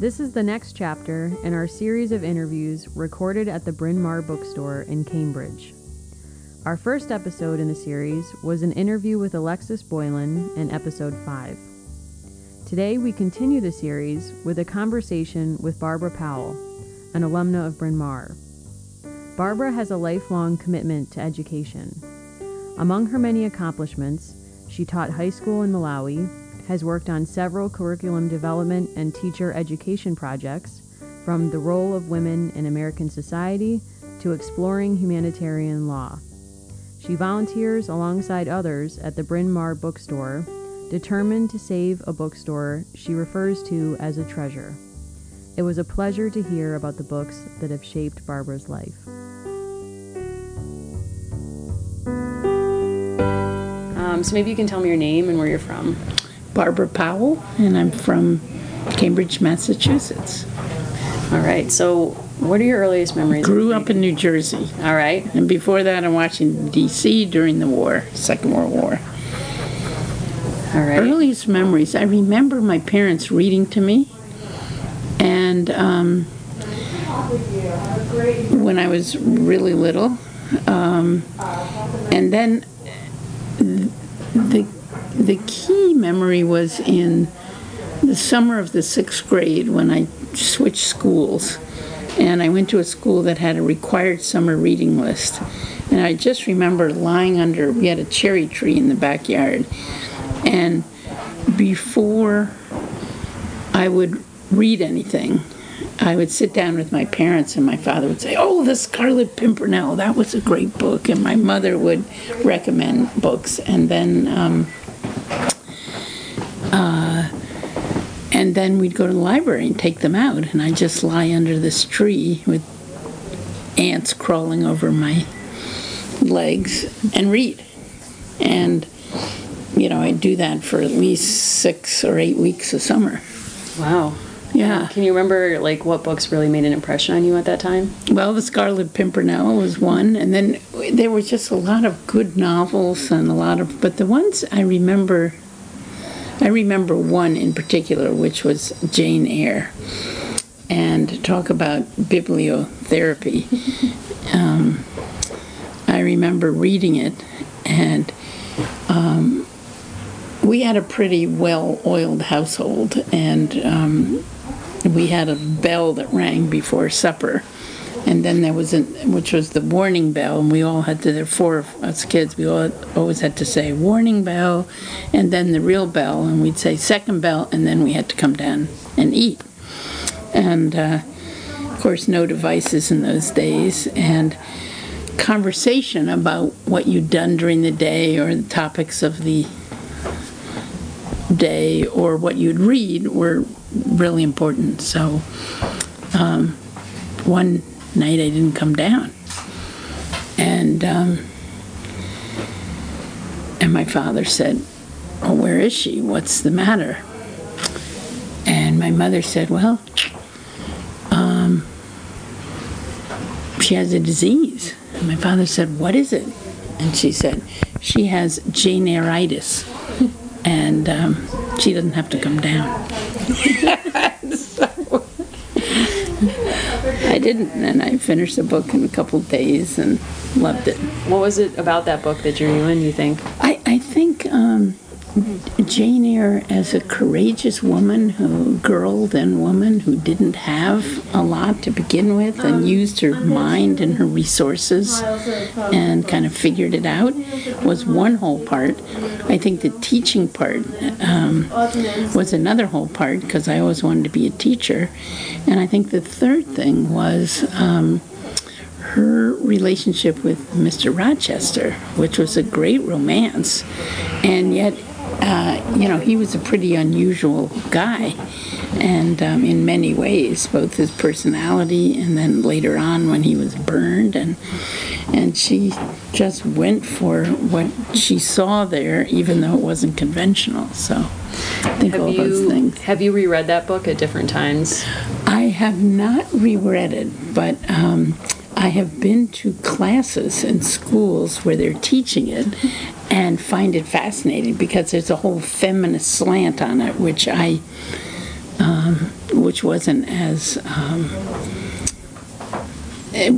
This is the next chapter in our series of interviews recorded at the Bryn Mawr Bookstore in Cambridge. Our first episode in the series was an interview with Alexis Boylan in episode 5. Today we continue the series with a conversation with Barbara Powell, an alumna of Bryn Mawr. Barbara has a lifelong commitment to education. Among her many accomplishments, she taught high school in Malawi, has worked on several curriculum development and teacher education projects, from the role of women in American society to exploring humanitarian law. She volunteers alongside others at the Bryn Mawr bookstore, determined to save a bookstore she refers to as a treasure. It was a pleasure to hear about the books that have shaped Barbara's life. Um, so maybe you can tell me your name and where you're from. Barbara Powell, and I'm from Cambridge, Massachusetts. All right. So, what are your earliest memories? Grew up in New Jersey, All right. and before that, in Washington, D.C. during the war, Second World War. All right. Earliest memories, I remember my parents reading to me, and um, when I was really little, um, and then the the key memory was in the summer of the sixth grade when I switched schools, and I went to a school that had a required summer reading list, and I just remember lying under. We had a cherry tree in the backyard, and before I would read anything, I would sit down with my parents, and my father would say, "Oh, the Scarlet Pimpernel, that was a great book," and my mother would recommend books, and then. Um, uh, and then we'd go to the library and take them out, and I'd just lie under this tree with ants crawling over my legs and read. And, you know, I'd do that for at least six or eight weeks a summer. Wow. Yeah. Can you remember like what books really made an impression on you at that time? Well, The Scarlet Pimpernel was one, and then there was just a lot of good novels and a lot of, but the ones I remember, I remember one in particular, which was Jane Eyre, and talk about bibliotherapy. um, I remember reading it, and um, we had a pretty well-oiled household, and um, we had a bell that rang before supper and then there was a which was the warning bell and we all had to there were four of us kids we all always had to say warning bell and then the real bell and we'd say second bell and then we had to come down and eat and uh, of course no devices in those days and conversation about what you'd done during the day or the topics of the day or what you'd read were really important. So um, one night I didn't come down, and um, and my father said, "Oh, where is she? What's the matter?" And my mother said, "Well, um, she has a disease." And my father said, "What is it?" And she said, "She has Jane Eyreitis." and um, she doesn't have to come down. so, I didn't, and I finished the book in a couple of days and loved it. What was it about that book that drew you in, you think? I, I think um, Jane Eyre as a courageous woman, who girl then woman who didn't have a lot to begin with and used her mind and her resources and kind of figured it out was one whole part. I think the teaching part um, was another whole part because I always wanted to be a teacher. And I think the third thing was um, her relationship with Mr. Rochester, which was a great romance. And yet, uh, you know, he was a pretty unusual guy, and um, in many ways, both his personality and then later on when he was burned, and and she just went for what she saw there, even though it wasn't conventional. So, I think Have all those you things. have you reread that book at different times? I have not reread it, but um, I have been to classes in schools where they're teaching it and find it fascinating because there's a whole feminist slant on it, which I um, which wasn't as um,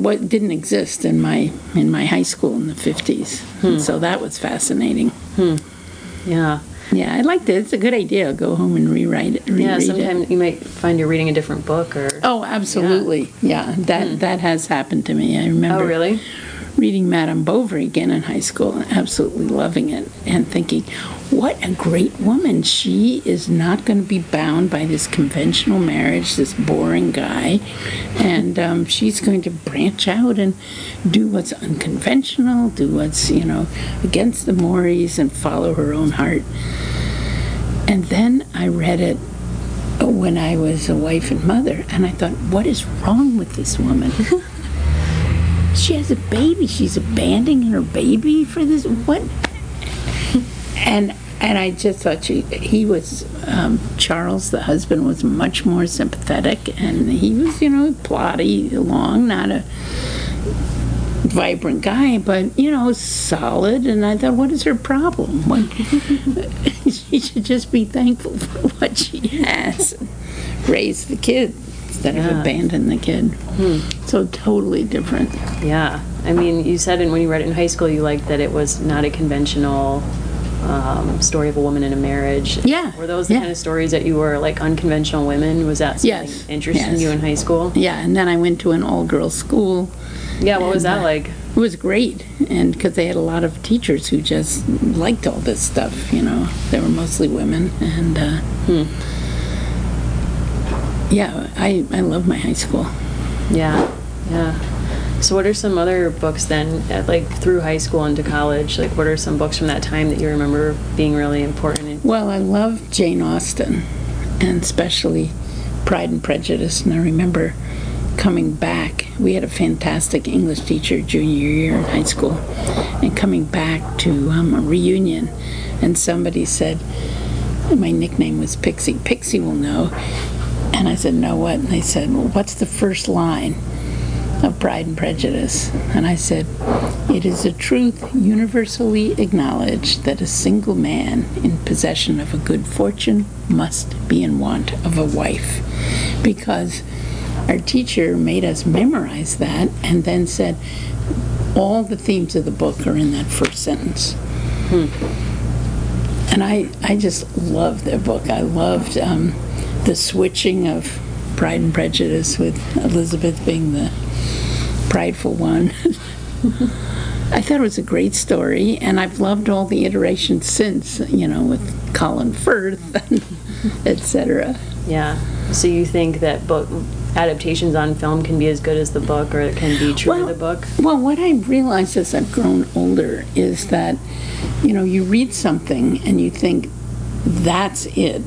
what didn't exist in my in my high school in the 50s. And so that was fascinating. Yeah. Yeah, I liked it. It's a good idea. Go home and rewrite it. Yeah, sometimes you might find you're reading a different book or. Oh, absolutely. Yeah, that hmm. that has happened to me. I remember Oh, really? reading Madame Bovary again in high school and absolutely loving it and thinking, what a great woman. She is not going to be bound by this conventional marriage, this boring guy, and um, she's going to branch out and do what's unconventional, do what's, you know, against the mores and follow her own heart. And then I read it when I was a wife and mother, and I thought, what is wrong with this woman? she has a baby. She's abandoning her baby for this. What? And and I just thought she he was um, Charles, the husband, was much more sympathetic, and he was you know plotty along, not a vibrant guy, but you know solid. And I thought, what is her problem? What? she should just be thankful for what she has. Raise the kid instead of Yeah. abandon the kid. So totally different. Yeah. I mean, you said and when you read it in high school, you liked that it was not a conventional um, story of a woman in a marriage. Yeah, Were those the yeah. kind of stories that you were like unconventional women? Was that something Yes, interesting yes. you in high school? Yeah, and then I went to an all-girls school. Yeah. What was that uh, like? It was great, and because they had a lot of teachers who just liked all this stuff, you know, they were mostly women, and uh, yeah, I I love my high school. Yeah. Yeah. So, what are some other books then, at, like through high school into college? Like, what are some books from that time that you remember being really important? Well, I love Jane Austen, and especially Pride and Prejudice. And I remember coming back. We had a fantastic English teacher junior year in high school, and coming back to um, a reunion, and somebody said, my nickname was Pixie. Pixie will know. And I said, no, what? And they said, well, what's the first line? Of Pride and Prejudice. And I said, It is a truth universally acknowledged that a single man in possession of a good fortune must be in want of a wife. Because our teacher made us memorize that and then said, all the themes of the book are in that first sentence. And I, I just loved their book. I loved um, the switching of Pride and Prejudice with Elizabeth being the prideful one. I thought it was a great story, and I've loved all the iterations since, you know, with Colin Firth, etc. yeah. So, you think that book adaptations on film can be as good as the book, or it can be true to the book? Well, what I realized as I've grown older is that, you know, you read something and you think, that's it.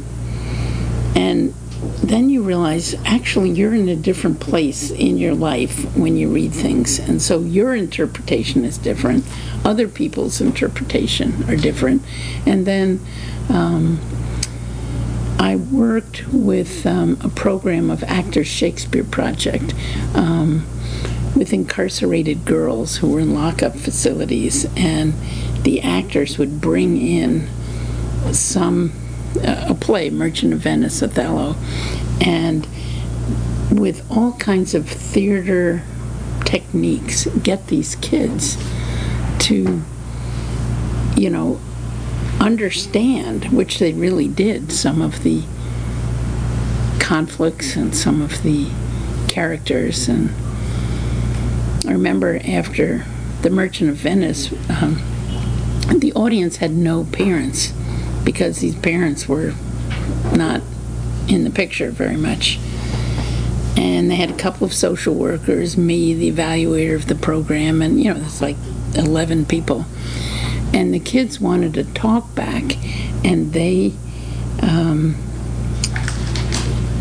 And then you realize actually you're in a different place in your life when you read things. And so your interpretation is different. Other people's interpretation are different. And then um, I worked with um, a program of Actors Shakespeare Project um, with incarcerated girls who were in lockup facilities, and the actors would bring in some a play, Merchant of Venice, Othello, and with all kinds of theater techniques, get these kids to, you know, understand, which they really did, some of the conflicts and some of the characters. And I remember after The Merchant of Venice, um, the audience had no parents because these parents were not in the picture very much. And they had a couple of social workers, me, the evaluator of the program, and you know, it's like 11 people. And the kids wanted to talk back, and they, um,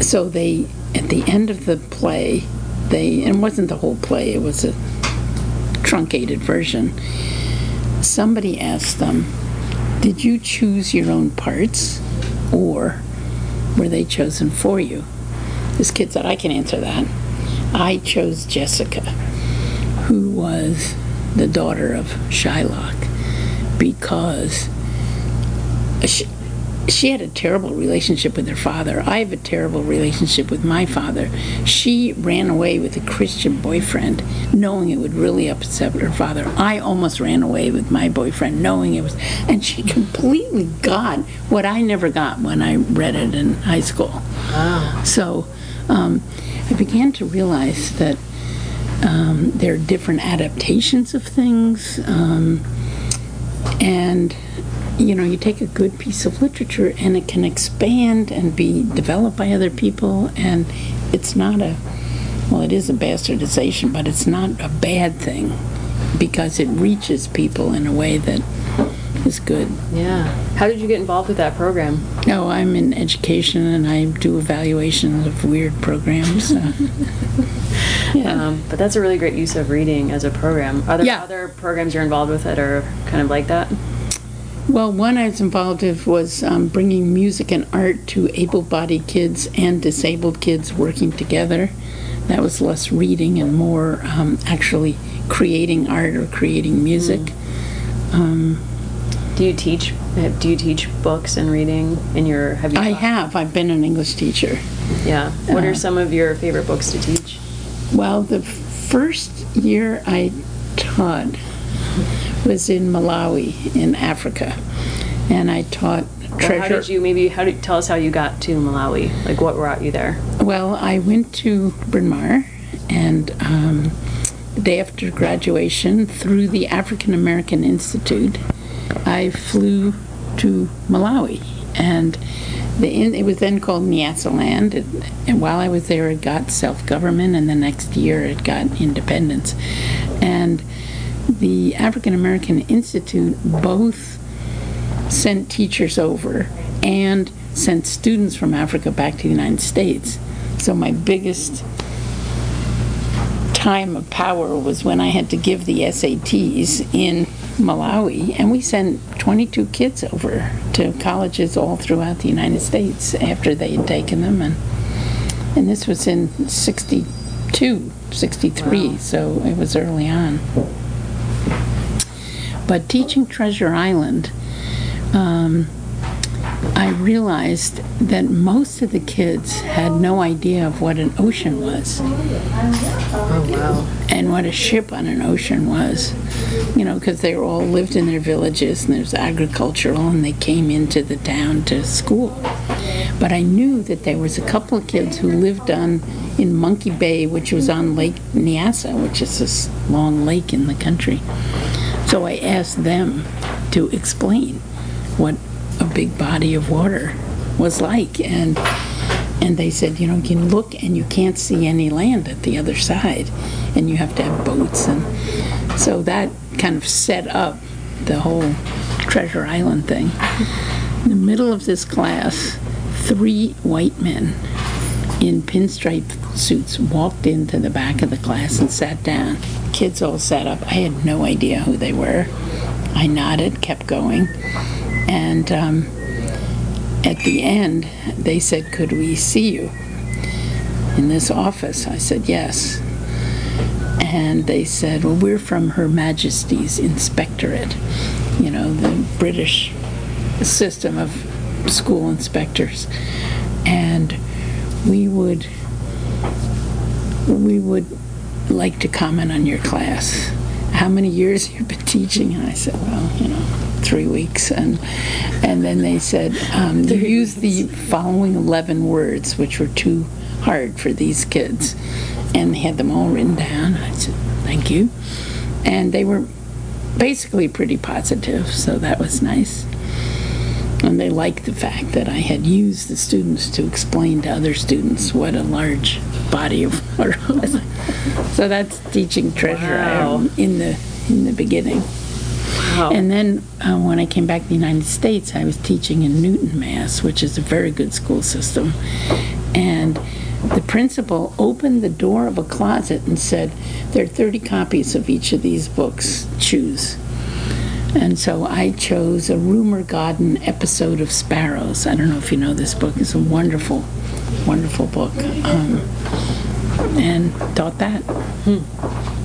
so they, at the end of the play, they, and it wasn't the whole play, it was a truncated version. Somebody asked them, Did you choose your own parts, or were they chosen for you? This kid said, I can answer that. I chose Jessica, who was the daughter of Shylock, because she had a terrible relationship with her father. I have a terrible relationship with my father. She ran away with a Christian boyfriend, knowing it would really upset her father. I almost ran away with my boyfriend, knowing it was, and she completely got what I never got when I read it in high school. Wow. So um, I began to realize that um, there are different adaptations of things, um, and you know, you take a good piece of literature and it can expand and be developed by other people, and it's not a, well, it is a bastardization, but it's not a bad thing because it reaches people in a way that is good. Yeah. How did you get involved with that program? No, I'm in education and I do evaluations of weird programs. uh, yeah. Um, but that's a really great use of reading as a program. Are there Yeah. other programs you're involved with that are kind of like that? Well, one I was involved with was um, bringing music and art to able-bodied kids and disabled kids working together. That was less reading and more um, actually creating art or creating music. Um, Do you teach? Do you teach books and reading in your? Have you? I taught- have. I've been an English teacher. Yeah. What Uh, are some of your favorite books to teach? Well, the first year I taught was in Malawi in Africa, and I taught Well, treasure. how did you maybe? How did tell us how you got to Malawi? Like what brought you there? Well, I went to Bryn Mawr, and um, the day after graduation, through the African American Institute, I flew to Malawi, and the in, it was then called Nyasaland. And, and while I was there, it got self-government, and the next year it got independence, and the African American Institute both sent teachers over and sent students from Africa back to the United States. So my biggest time of power was when I had to give the SATs in Malawi, and we sent 22 kids over to colleges all throughout the United States after they had taken them, and and this was in 62, 63, so it was early on. But teaching Treasure Island, um, I realized that most of the kids had no idea of what an ocean was Oh wow. and what a ship on an ocean was. You know, because they all lived in their villages and there's agricultural and they came into the town to school. But I knew that there was a couple of kids who lived on in Monkey Bay, which was on Lake Nyasa, which is this long lake in the country. So I asked them to explain what a big body of water was like and and they said, you know, you can look and you can't see any land at the other side, and you have to have boats. And so that kind of set up the whole Treasure Island thing. In the middle of this class, three white men in pinstripe suits walked into the back of the class and sat down. Kids all sat up. I had no idea who they were. I nodded, kept going, and um, at the end, they said, Could we see you in this office? I said, Yes. And they said, Well, we're from Her Majesty's Inspectorate, you know, the British system of school inspectors. And we would we would like to comment on your class. How many years you've been teaching? And I said, well, you know, three weeks. And and then they said, um, you use the following 11 words, which were too hard for these kids. And they had them all written down. I said, thank you. And they were basically pretty positive, so that was nice. And they liked the fact that I had used the students to explain to other students what a large body of water was. so that's teaching treasure Wow. in the in the beginning. Wow. And then uh, when I came back to the United States, I was teaching in Newton, Mass, which is a very good school system. And the principal opened the door of a closet and said, There are 30 copies of each of these books. Choose. And so I chose a Rumer Godden episode of Sparrows. I don't know if you know this book. It's a wonderful, wonderful book. Um, and taught that.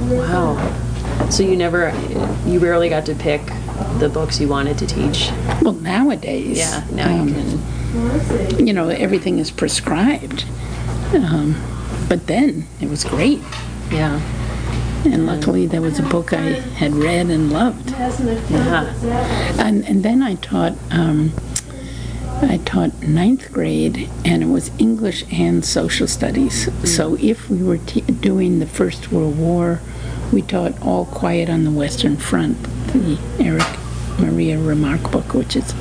Wow. So you never, you rarely got to pick the books you wanted to teach. Well, nowadays, Yeah, now um, you can. you know, everything is prescribed. Um, but then it was great. Yeah. And luckily, there was a book I had read and loved. Yeah. And, and then I taught, um, I taught ninth grade, and it was English and social studies. So if we were t- doing the First World War, we taught All Quiet on the Western Front, the Erich Maria Remarque book, which is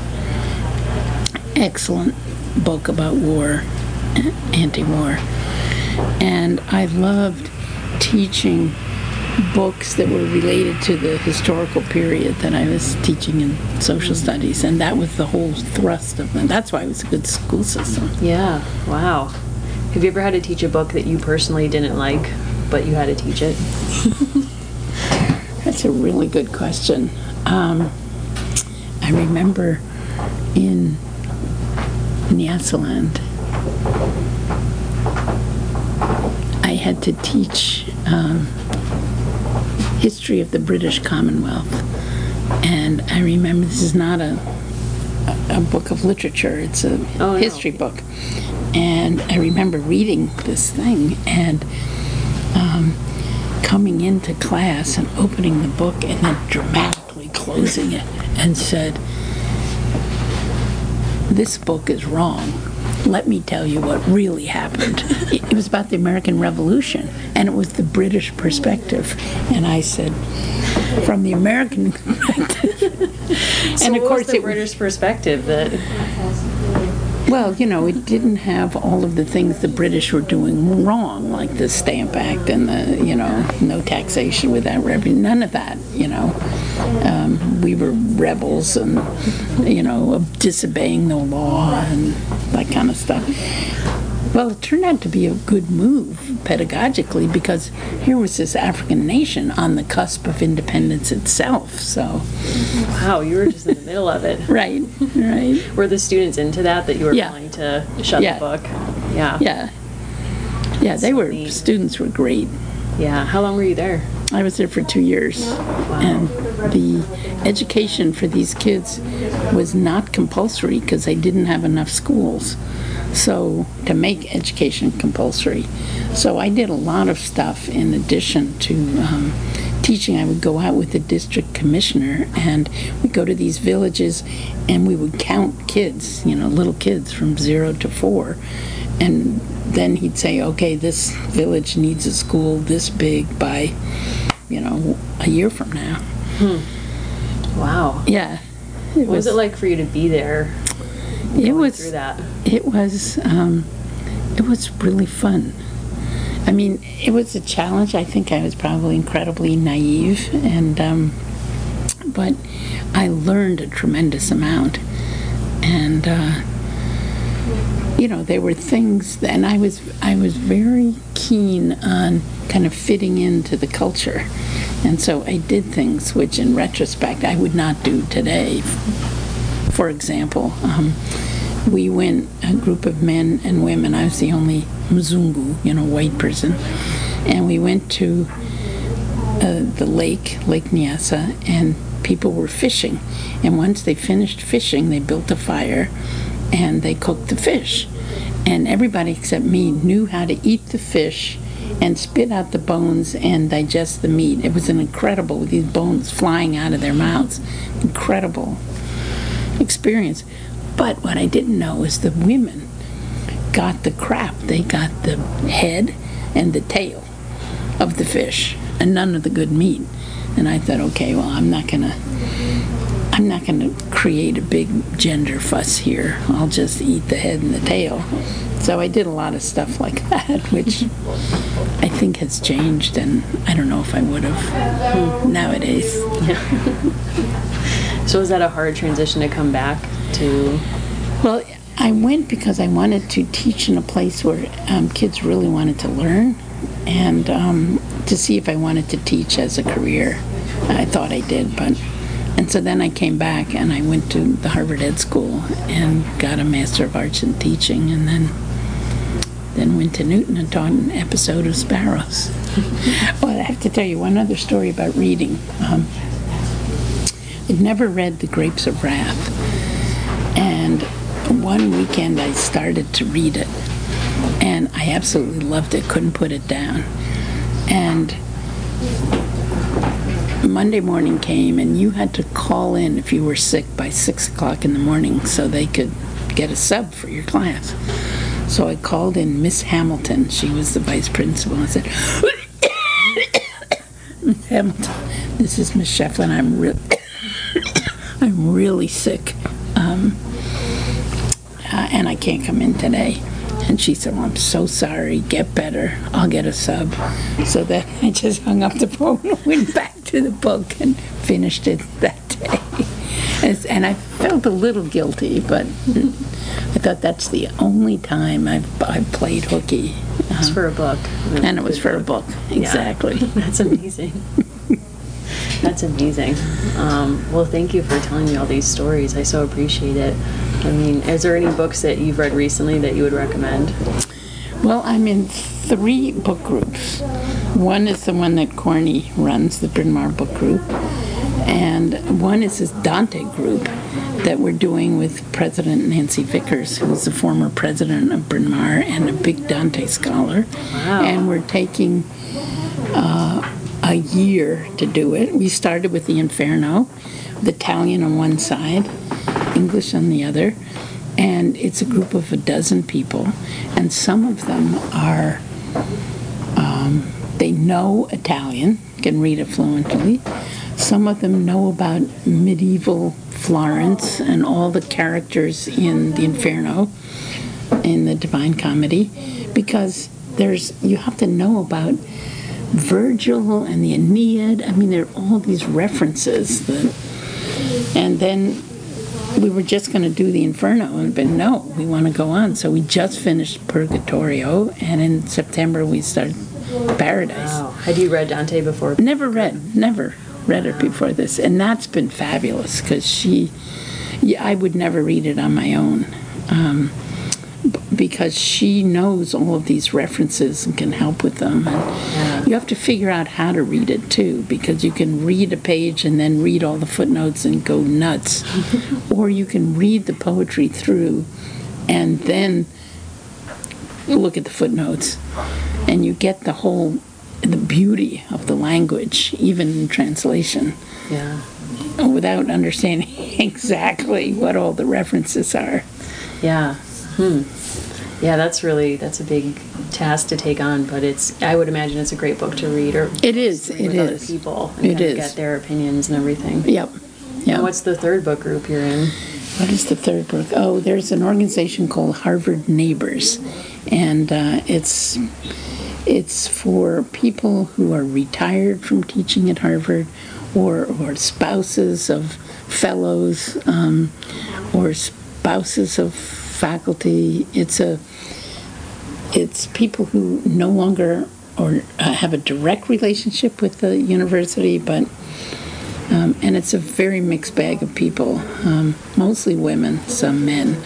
excellent book about war, anti-war. And I loved teaching books that were related to the historical period that I was teaching in social studies, and that was the whole thrust of them. That's why it was a good school system. Yeah. Wow. Have you ever had to teach a book that you personally didn't like, but you had to teach it? That's a really good question. Um, I remember in Nyasaland, I had to teach um, history of the British Commonwealth, and I remember this is not a a, a book of literature; it's a Oh, no. history book, and I remember reading this thing and um, coming into class and opening the book and then dramatically closing it and said, This book is wrong. Let me tell you what really happened. It was about the American Revolution, and it was the British perspective. And I said, From the American perspective. and of course, the British perspective that. Well, you know, it didn't have all of the things the British were doing wrong, like the Stamp Act and the, you know, no taxation without revenue. None of that, you know. Um, we were rebels and, you know, disobeying the law and that kind of stuff. Well, it turned out to be a good move pedagogically because here was this African nation on the cusp of independence itself. So, Wow, you were just in the middle of it. right, right. Were the students into that that you were Yeah. willing to shut Yeah. the book? Yeah. Yeah. Yeah, they were, neat. students were great. Yeah. How long were you there? I was there for two years. And the education for these kids was not compulsory because they didn't have enough schools. So, to make education compulsory. So, I did a lot of stuff in addition to um, teaching. I would go out with the district commissioner and we'd go to these villages and we would count kids, you know, little kids from zero to four. And then he'd say, okay, this village needs a school this big by you know, a year from now. Wow. Yeah. It What was it like for you to be there It through was. that? It was. Um, it was really fun. I mean, it was a challenge. I think I was probably incredibly naive, and um, but I learned a tremendous amount, and uh, you know, there were things, and I was I was very keen on kind of fitting into the culture, and so I did things which, in retrospect, I would not do today. For example, um, we went a group of men and women. I was the only Mzungu, you know, white person, and we went to uh, the lake, Lake Nyasa, and people were fishing. And once they finished fishing, they built a fire and they cooked the fish. And everybody except me knew how to eat the fish and spit out the bones and digest the meat. It was an incredible, with these bones flying out of their mouths. Incredible experience. But what I didn't know is the women got the crap. They got the head and the tail of the fish and none of the good meat. And I thought, okay, well, I'm not gonna, I'm not gonna create a big gender fuss here. I'll just eat the head and the tail. So I did a lot of stuff like that, which I think has changed, and I don't know if I would have nowadays. So was that a hard transition to come back to? Well, I went because I wanted to teach in a place where um, kids really wanted to learn and um, to see if I wanted to teach as a career. I thought I did, but. And so then I came back and I went to the Harvard Ed School and got a Master of Arts in Teaching and then then went to Newton and taught an episode of Sparrows. well, I have to tell you one other story about reading. Um, I'd never read The Grapes of Wrath. And one weekend I started to read it. And I absolutely loved it, couldn't put it down. And Monday morning came, and you had to call in if you were sick by six o'clock in the morning so they could get a sub for your class. So I called in Miss Hamilton. She was the vice principal. I said, Hamilton, this is Miss Shefflin. I'm really, I'm really sick, um, uh, and I can't come in today. And she said, well, I'm so sorry. Get better. I'll get a sub. So then I just hung up the phone and went back to the book and finished it that day. And I felt a little guilty, but I thought that's the only time I've, I've played hooky. It's for a book. And it was for a book, Yeah. exactly. That's amazing. That's amazing. Um, well, thank you for telling me all these stories. I so appreciate it. I mean, is there any books that you've read recently that you would recommend? Well, I'm in three book groups. One is the one that Corny runs, the Bryn Mawr Book Group, and one is this Dante group that we're doing with President Nancy Vickers, who's the former president of Bryn Mawr and a big Dante scholar. Wow. And we're taking uh, a year to do it. We started with the Inferno, the Italian on one side, English on the other, and it's a group of a dozen people, and some of them are um, they know Italian, can read it fluently. Some of them know about medieval Florence and all the characters in the Inferno, in the Divine Comedy, because there's you have to know about Virgil and the Aeneid. I mean, there are all these references that, and then we were just going to do the Inferno, but no, we want to go on. So we just finished Purgatorio, and in September we start Paradise. Wow. Had you read Dante before? Never read, never read it before this, and that's been fabulous because she, yeah, I would never read it on my own, um, because she knows all of these references and can help with them. And you have to figure out how to read it too, because you can read a page and then read all the footnotes and go nuts, or you can read the poetry through, and then look at the footnotes and you get the whole the beauty of the language even in translation Yeah. without understanding exactly what all the references are Yeah. Hmm. Yeah, that's really that's a big task to take on, but it's I would imagine it's a great book to read or it is it with other people and It of get their opinions and everything. yep yep what's the third book group you're in? what is the third book oh there's an organization called harvard neighbors and uh, it's it's for people who are retired from teaching at harvard or, or spouses of fellows um, or spouses of faculty. It's a it's people who no longer or uh, have a direct relationship with the university, but um, and it's a very mixed bag of people, um, mostly women, some men,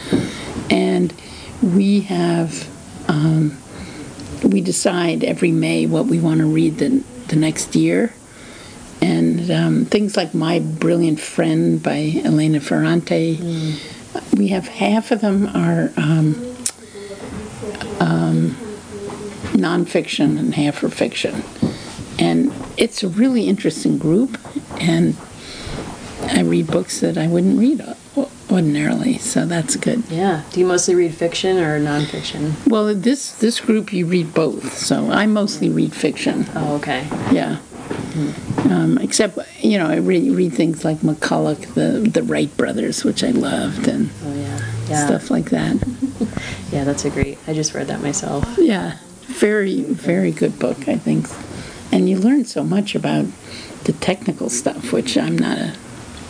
and we have um, we decide every May what we want to read the the next year. And um, things like My Brilliant Friend by Elena Ferrante, we have half of them are um, nonfiction and half are fiction. And it's a really interesting group, and I read books that I wouldn't read o- ordinarily, so that's good. Yeah. Do you mostly read fiction or nonfiction? Well, this this group you read both, so I mostly read fiction. Oh, okay. Yeah. Um, except, you know, I read, read things like McCullough, the the Wright brothers, which I loved, and Oh, yeah. Yeah. stuff like that. Yeah, that's a great. I just read that myself. Yeah, very, very good book, I think. And you learn so much about the technical stuff, which I'm not a.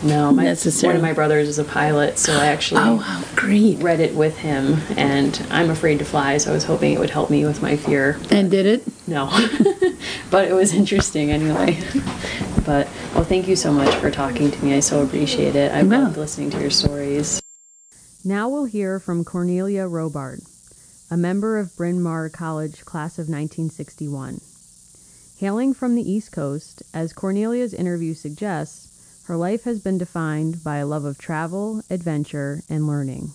No, my, one Necessarily. of my brothers is a pilot, so I actually Oh, how great! read it with him, and I'm afraid to fly, so I was hoping it would help me with my fear. And did it? No, but it was interesting anyway. But well, thank you so much for talking to me. I so appreciate it. I Well. loved listening to your stories. Now we'll hear from Cornelia Robart, a member of Bryn Mawr College class of 1961. Hailing from the East Coast, as Cornelia's interview suggests, Her life has been defined by a love of travel, adventure, and learning.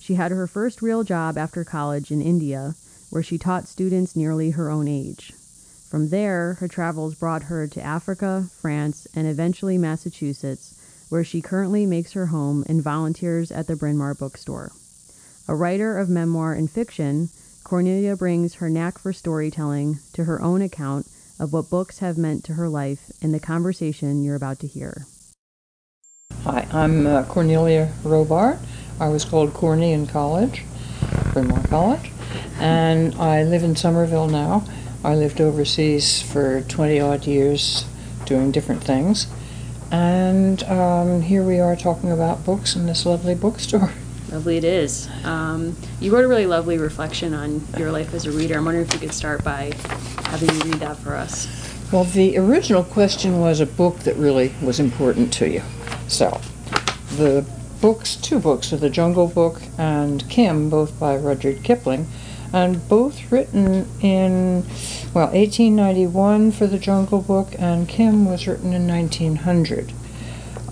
She had her first real job after college in India, where she taught students nearly her own age. From there, her travels brought her to Africa, France, and eventually Massachusetts, where she currently makes her home and volunteers at the Bryn Mawr bookstore. A writer of memoir and fiction, Cornelia brings her knack for storytelling to her own account of what books have meant to her life in the conversation you're about to hear. Hi, I'm uh, Cornelia Robart. I was called Corny in college, Bryn Mawr College, and I live in Somerville now. I lived overseas for 20 odd years doing different things. And um, here we are talking about books in this lovely bookstore. Lovely it is. Um, you wrote a really lovely reflection on your life as a reader. I'm wondering if you could start by having you read that for us. Well, the original question was a book that really was important to you. So, the books, two books, are The Jungle Book and Kim, both by Rudyard Kipling, and both written in, well, 1891 for The Jungle Book, and Kim was written in 1900.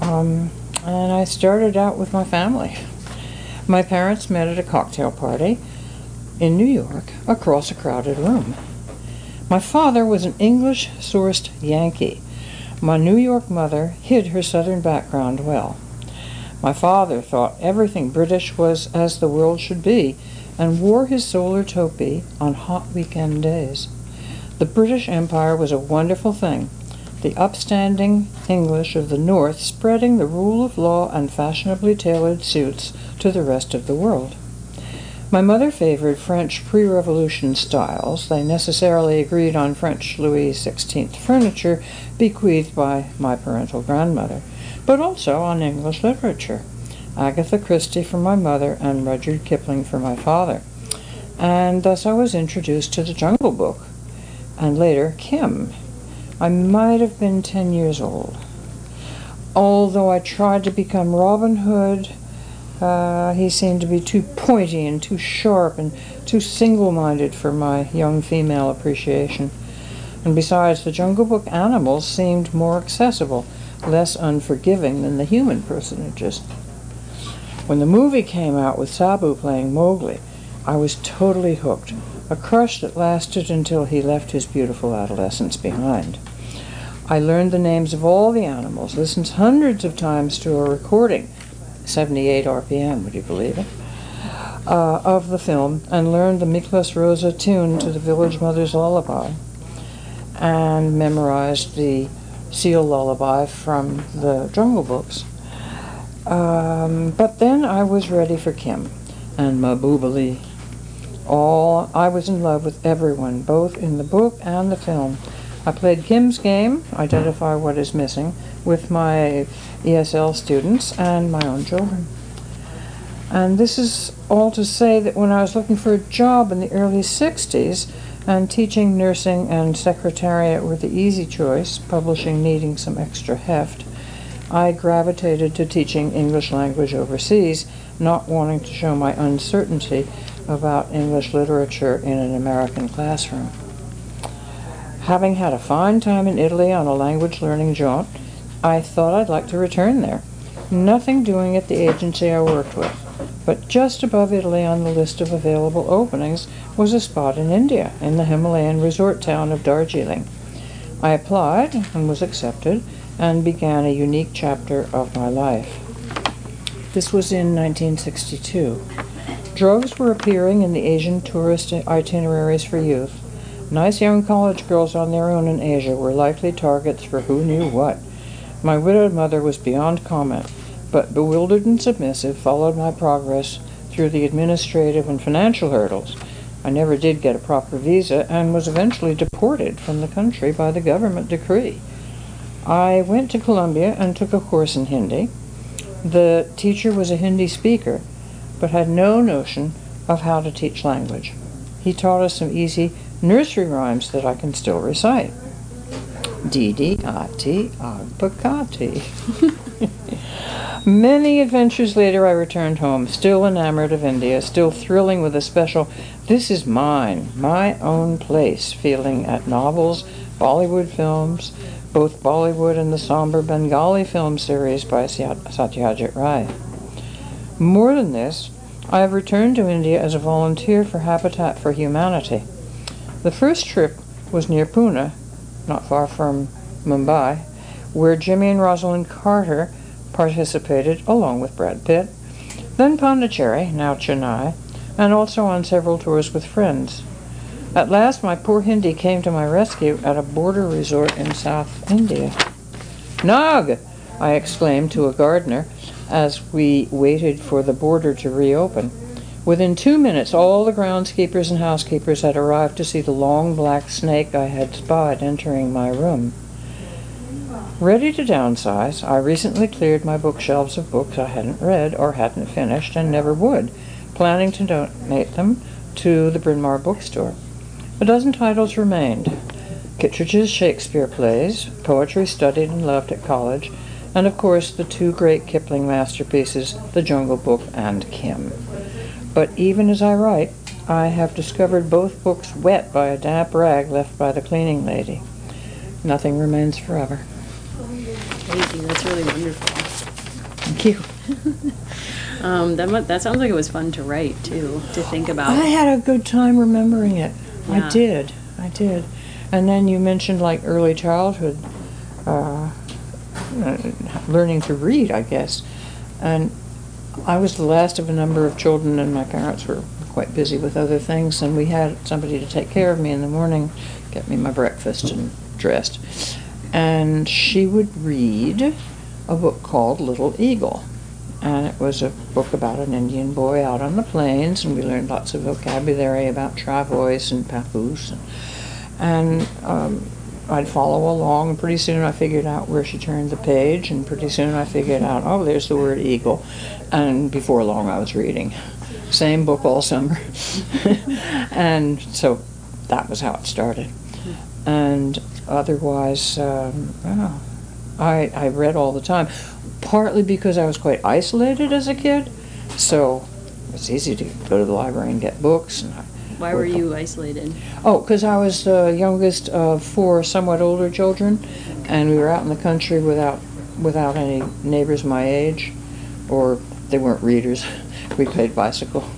Um, and I started out with my family. My parents met at a cocktail party in New York across a crowded room. My father was an English sourced Yankee. My New York mother hid her Southern background well. My father thought everything British was as the world should be and wore his solar topee on hot weekend days. The British Empire was a wonderful thing, the upstanding English of the North spreading the rule of law and fashionably tailored suits to the rest of the world. My mother favored French pre Revolution styles. They necessarily agreed on French Louis XVI furniture bequeathed by my parental grandmother, but also on English literature. Agatha Christie for my mother and Rudyard Kipling for my father. And thus I was introduced to the Jungle Book, and later Kim. I might have been 10 years old. Although I tried to become Robin Hood, uh, he seemed to be too pointy and too sharp and too single minded for my young female appreciation. And besides, the Jungle Book animals seemed more accessible, less unforgiving than the human personages. When the movie came out with Sabu playing Mowgli, I was totally hooked, a crush that lasted until he left his beautiful adolescence behind. I learned the names of all the animals, listened hundreds of times to a recording 78 RPM, would you believe it? Uh, of the film and learned the Miklos Rozsa tune to the Village Mother's Lullaby and memorized the Seal Lullaby from the Jungle Books. Um, but then I was ready for Kim and Mahbub Ali. All I was in love with everyone, both in the book and the film. I played Kim's game, identify what is missing, with my ESL students and my own children. And this is all to say that when I was looking for a job in the early 60s, and teaching, nursing, and secretariat were the easy choice, publishing needing some extra heft, I gravitated to teaching English language overseas, not wanting to show my uncertainty about English literature in an American classroom. Having had a fine time in Italy on a language learning jaunt, I thought I'd like to return there. Nothing doing at the agency I worked with, but just above Italy on the list of available openings was a spot in India, in the Himalayan resort town of Darjeeling. I applied and was accepted and began a unique chapter of my life. This was in 1962. Droves were appearing in the Asian tourist itineraries for youth. Nice young college girls on their own in Asia were likely targets for who knew what. My widowed mother was beyond comment, but bewildered and submissive followed my progress through the administrative and financial hurdles. I never did get a proper visa and was eventually deported from the country by the government decree. I went to Columbia and took a course in Hindi. The teacher was a Hindi speaker, but had no notion of how to teach language. He taught us some easy nursery rhymes that I can still recite. Didi Ati. Many adventures later, I returned home, still enamored of India, still thrilling with a special, this is mine, my own place feeling at novels, Bollywood films, both Bollywood and the somber Bengali film series by Satyajit Ray. More than this, I have returned to India as a volunteer for Habitat for Humanity. The first trip was near Pune, not far from Mumbai, where Jimmy and Rosalynn Carter participated along with Brad Pitt, then Pondicherry, now Chennai, and also on several tours with friends. At last, my poor Hindi came to my rescue at a border resort in South India. Nag! I exclaimed to a gardener as we waited for the border to reopen. Within two minutes, all the groundskeepers and housekeepers had arrived to see the long black snake I had spied entering my room. Ready to downsize, I recently cleared my bookshelves of books I hadn't read or hadn't finished and never would, planning to donate them to the Bryn Mawr bookstore. A dozen titles remained Kittredge's Shakespeare plays, poetry studied and loved at college, and of course the two great Kipling masterpieces, The Jungle Book and Kim. But even as I write, I have discovered both books wet by a damp rag left by the cleaning lady. Nothing remains forever. Crazy. That's really wonderful. Thank you. Um, that that sounds like it was fun to write too. To think about. I had a good time remembering it. Yeah. I did. I did. And then you mentioned like early childhood, uh, uh, learning to read, I guess. And I was the last of a number of children, and my parents were quite busy with other things, and we had somebody to take care of me in the morning, get me my breakfast and dressed. And she would read a book called Little Eagle. And it was a book about an Indian boy out on the plains, and we learned lots of vocabulary about travois and papoose. And, and um, I'd follow along, and pretty soon I figured out where she turned the page, and pretty soon I figured out, oh, there's the word eagle. And before long, I was reading. Same book all summer. and so that was how it started. And otherwise, um, oh, I, I read all the time, partly because I was quite isolated as a kid, so it's easy to go to the library and get books. And I Why were you isolated? Oh, because I was the youngest of four somewhat older children, and we were out in the country without without any neighbors my age, or they weren't readers. we played bicycle.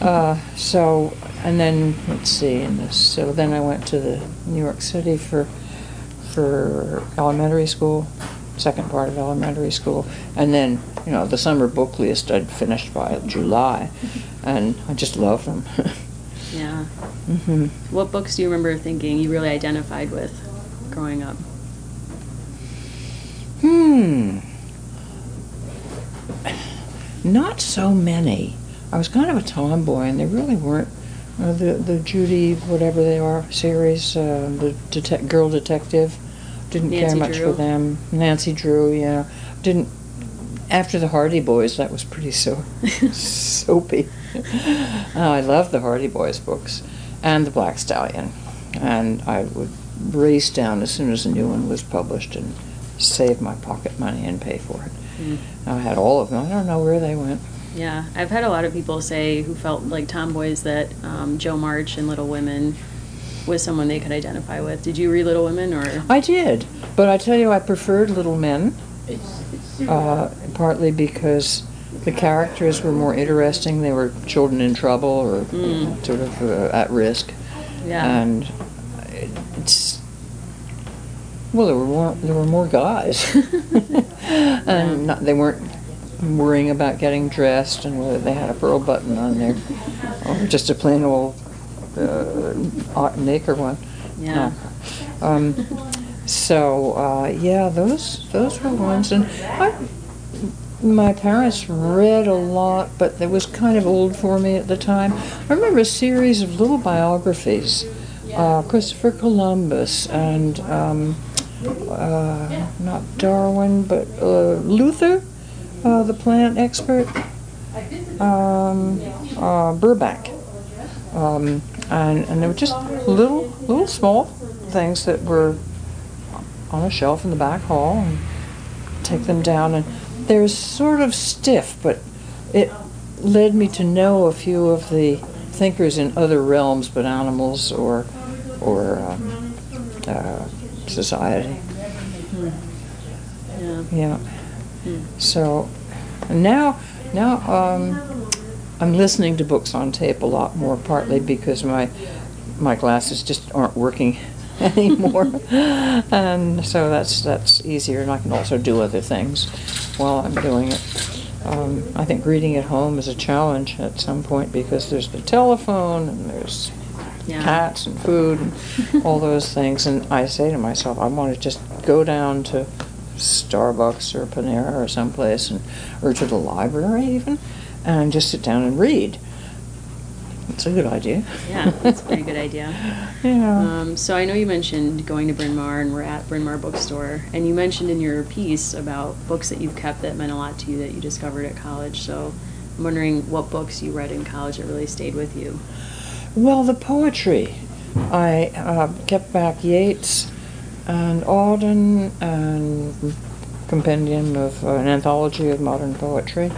Uh, so, and then let's see, and this, so then I went to the New York City for for elementary school, second part of elementary school, and then you know the summer book list I'd finished by July, and I just loved them. Yeah. Mm-hmm. What books do you remember thinking you really identified with growing up? Hmm. Not so many. I was kind of a tomboy, and they really weren't. Uh, the the Judy whatever they are series, uh, the detec- girl detective, didn't care much Drew. for them. Nancy Drew, yeah, didn't. After the Hardy Boys, that was pretty so soapy. Oh, I love the Hardy Boys books, and the Black Stallion, and I would race down as soon as a new one was published and save my pocket money and pay for it. Mm. I had all of them. I don't know where they went. Yeah, I've had a lot of people say who felt like tomboys that um, Jo March and Little Women was someone they could identify with. Did you read Little Women or? I did, but I tell you, I preferred Little Men, uh, partly because the characters were more interesting. They were children in trouble or you know, sort of uh, at risk, Yeah. and it's well, there were more there were more guys, and not, they weren't worrying about getting dressed and whether they had a pearl button on there or just a plain old uh, knicker one. yeah. No. Um, so uh, yeah, those those were ones, and I, my parents read a lot, but it was kind of old for me at the time. I remember a series of little biographies, uh, Christopher Columbus and um, uh, not Darwin, but uh, Luther, uh, the plant expert, um, uh, Burbank. Um, and and they were just little little small things that were on a shelf in the back hall and take them down. And they're sort of stiff but it led me to know a few of the thinkers in other realms but animals or or um, society Yeah. Yeah. So now, now um, I'm listening to books on tape a lot more, partly because my my glasses just aren't working anymore, and so that's that's easier, and I can also do other things while I'm doing it. Um, I think reading at home is a challenge at some point because there's the telephone and there's Yeah. cats and food and all those things. And I say to myself, I want to just go down to Starbucks or Panera or someplace, and or to the library even, and just sit down and read. It's a good idea. Yeah, that's a pretty good idea. Yeah. Um, so I know you mentioned going to Bryn Mawr, and we're at Bryn Mawr Bookstore, and you mentioned in your piece about books that you've kept that meant a lot to you that you discovered at college. So I'm wondering what books you read in college that really stayed with you. Well, the poetry. I uh, kept back Yeats and Auden and compendium of uh, an anthology of modern poetry,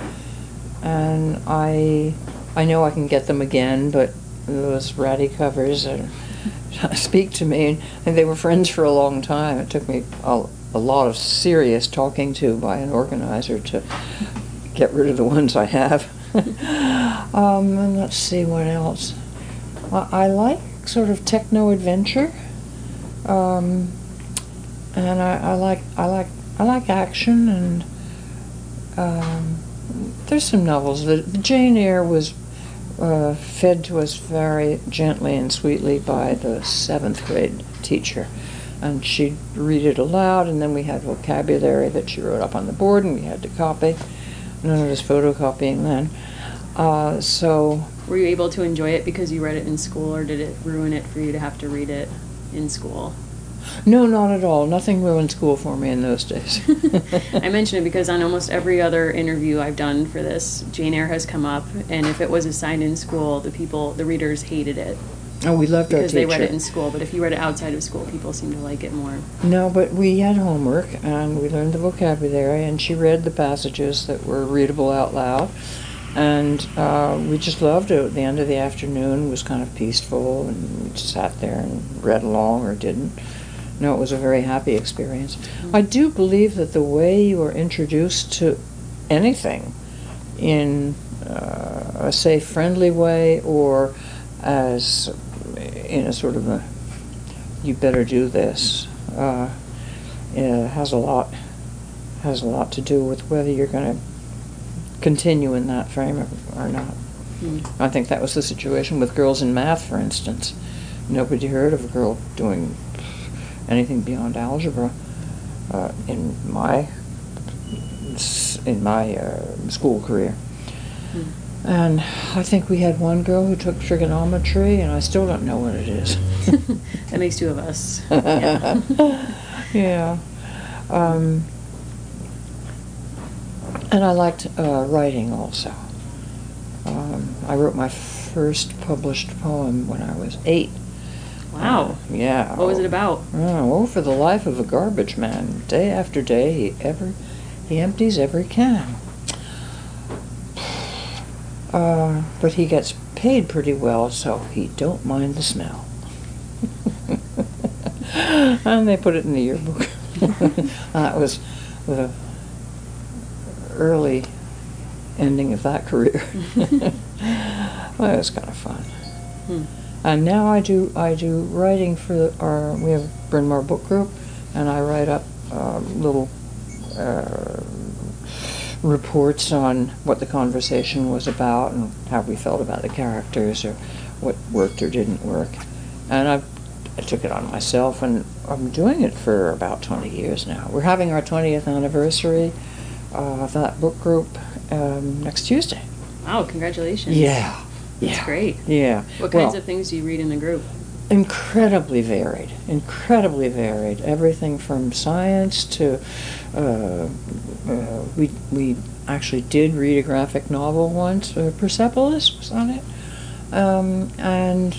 and I I know I can get them again, but those ratty covers uh, speak to me, and they were friends for a long time. It took me a, a lot of serious talking to by an organizer to get rid of the ones I have. um, and let's see what else. I, like sort of techno adventure, um, and I, I like I like I like action and um, there's some novels. The, the Jane Eyre was uh, fed to us very gently and sweetly by the seventh grade teacher. And she'd read it aloud, and then we had vocabulary that she wrote up on the board, and we had to copy. None of us photocopying then. Uh, so Were you able to enjoy it because you read it in school, or did it ruin it for you to have to read it in school? No, not at all. Nothing ruined school for me in those days. I mention it because on almost every other interview I've done for this, Jane Eyre has come up, and if it was assigned in school, the people, the readers hated it oh, we loved our teacher. because they read it in school. But if you read it outside of school, people seem to like it more. No, but we had homework and we learned the vocabulary, and she read the passages that were readable out loud. And uh, we just loved it. The end of the afternoon was kind of peaceful, and we just sat there and read along or didn't. No, it was a very happy experience. I do believe that the way you are introduced to anything in uh, a safe, friendly way or as in a sort of a you better do this uh, has a lot has a lot to do with whether you're going to continue in that frame or, or not. Mm. I think that was the situation with girls in math, for instance. Nobody heard of a girl doing anything beyond algebra uh, in my in my uh, school career. Mm. And I think we had one girl who took trigonometry, and I still don't know what it is. That makes two of us. Yeah. yeah. Um, and I liked uh, writing also. Um, I wrote my first published poem when I was eight. Wow. Uh, yeah. What was it about? Oh, oh, for the life of a garbage man. Day after day, he ever he empties every can. Uh, but he gets paid pretty well, so he don't mind the smell. and they put it in the yearbook. that was the early ending of that career. well, it was kind of fun. Hmm. And now I do I do writing for the, our we have Bryn Mawr Book Group, and I write up uh, little uh, reports on what the conversation was about and how we felt about the characters or what worked or didn't work. And I've, I took it on myself, and I'm doing it for about 20 years now. We're having our 20th anniversary uh, that book group um, next Tuesday. Wow, congratulations. Yeah. That's yeah. great. Yeah. What kinds of things do you read in the group? incredibly varied, incredibly varied. Everything from science to uh, uh, we we actually did read a graphic novel once. Uh, Persepolis was on it, um, and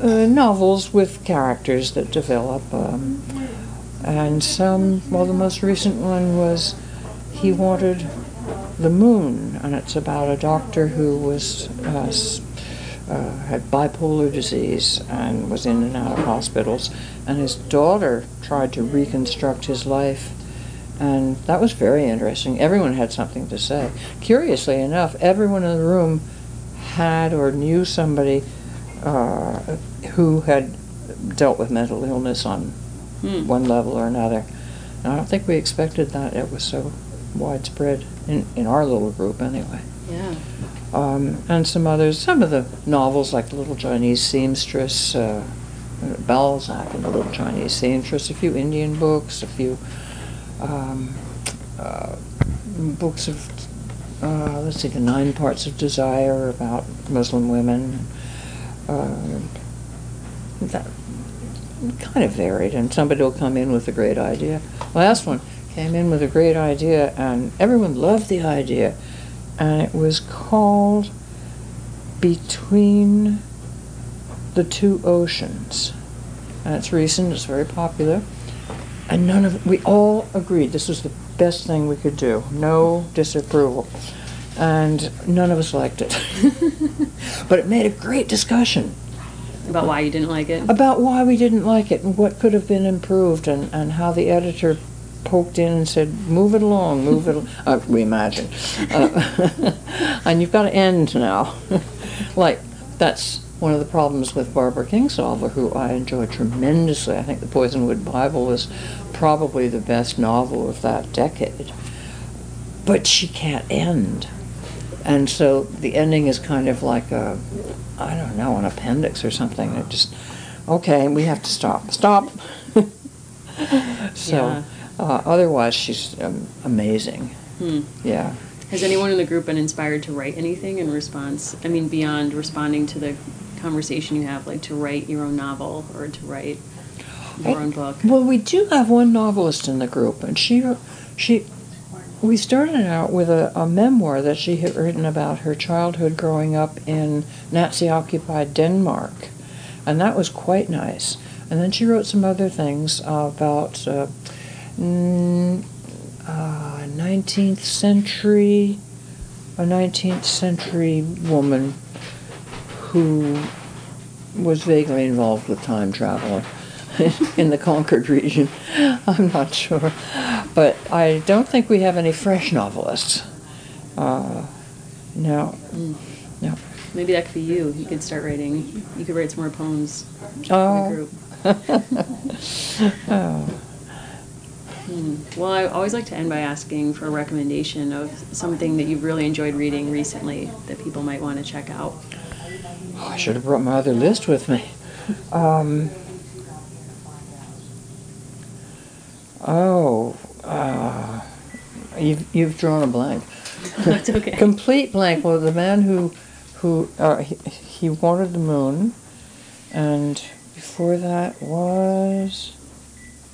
uh, novels with characters that develop. Um, and some, well, the most recent one was he wanted the moon, and it's about a doctor who was uh, uh, had bipolar disease and was in and out of hospitals. And his daughter tried to reconstruct his life. And that was very interesting. Everyone had something to say. Curiously enough, everyone in the room had or knew somebody uh, who had dealt with mental illness on Hmm. one level or another. And I don't think we expected that. It was so widespread in, in our little group, anyway. Yeah. Um, and some others, some of the novels like The Little Chinese Seamstress, uh, Balzac and The Little Chinese Seamstress, a few Indian books, a few um, uh, books of, uh, let's see, The Nine Parts of Desire about Muslim women. Uh, that kind of varied, and somebody will come in with a great idea. Last one came in with a great idea, and everyone loved the idea, and it was called Between the Two Oceans. And it's recent, it's very popular, and none of we all agreed this was the best thing we could do. No disapproval, and none of us liked it. but it made a great discussion About why you didn't like it? about why we didn't like it and what could have been improved and, and how the editor poked in and said, move it along, move it, al-" uh, we imagine. Uh, and you've got to end now. like, that's one of the problems with Barbara Kingsolver, who I enjoy tremendously. I think The Poisonwood Bible was probably the best novel of that decade. But she can't end. And so the ending is kind of like a, I don't know, an appendix or something. It just, okay, we have to stop. Stop. so, Yeah. Uh, otherwise, she's um, amazing. Hmm. Yeah. Has anyone in the group been inspired to write anything in response? I mean, beyond responding to the conversation you have, like to write your own novel or to write your I- own book? Well, we do have one novelist in the group, and she, she, we started out with a, a memoir that she had written about her childhood growing up in Nazi-occupied Denmark, and that was quite nice. And then she wrote some other things about uh, mm, uh, 19th century, a 19th century woman who was vaguely involved with time travel in the Concord region. I'm not sure. But I don't think we have any fresh novelists. Uh, no. Mm. No. Maybe that could be you. You could start writing. You could write some more poems in the Oh. group. oh. Hmm. Well, I always like to end by asking for a recommendation of something that you've really enjoyed reading recently that people might want to check out. Oh, I should have brought my other list with me. Um, oh, uh, you've, you've drawn a blank. That's okay. Complete blank. Well, the man who, who uh, he, he wanted the moon, and before that was.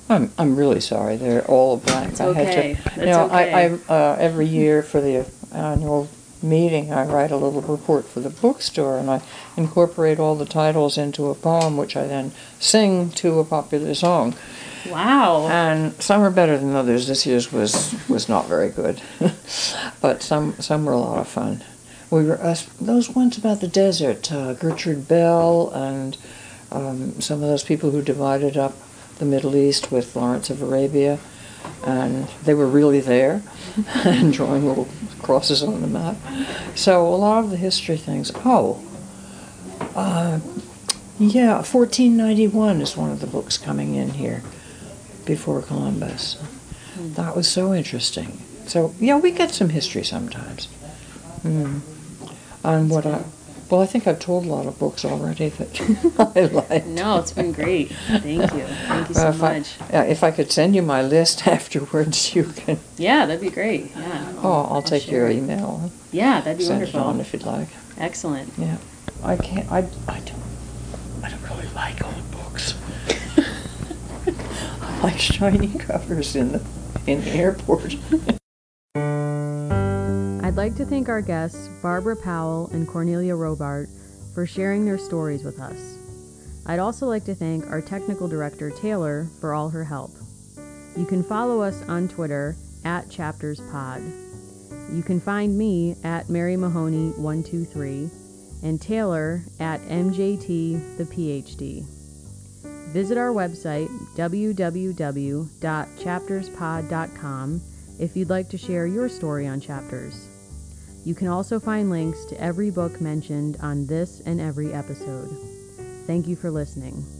I'm I'm really sorry. They're all blank. That's I had okay. to. You know, I, I uh, every year for the annual meeting, I write a little report for the bookstore, and I incorporate all the titles into a poem, which I then sing to a popular song. Wow. And some are better than others. This year's was was not very good, but some some were a lot of fun. We were uh, those ones about the desert, uh, Gertrude Bell, and um, some of those people who divided up the Middle East with Lawrence of Arabia, and they were really there, and drawing little crosses on the map. So a lot of the history things. Oh. Uh, yeah, 1491 is one of the books coming in here before Columbus. That was so interesting. So yeah, we get some history sometimes. Mm. And what I, well, I think I've told a lot of books already that I like. No, it's been great. Thank you. Thank you so if I, much. if I could send you my list afterwards, you can. Yeah, that'd be great. Yeah. Oh, I'll take share your email. Yeah, that'd be Send it on wonderful. if you'd like. Excellent. Yeah, I can't. I I don't. I don't really like old books. I like shiny covers in the in the airport. I'd like to thank our guests, Barbara Powell and Cornelia Robart, for sharing their stories with us. I'd also like to thank our technical director, Taylor, for all her help. You can follow us on Twitter at ChaptersPod. You can find me at Mary Mahoney123, and Taylor at MJT the PhD. Visit our website, www.chapterspod.com, if you'd like to share your story on chapters. You can also find links to every book mentioned on this and every episode. Thank you for listening.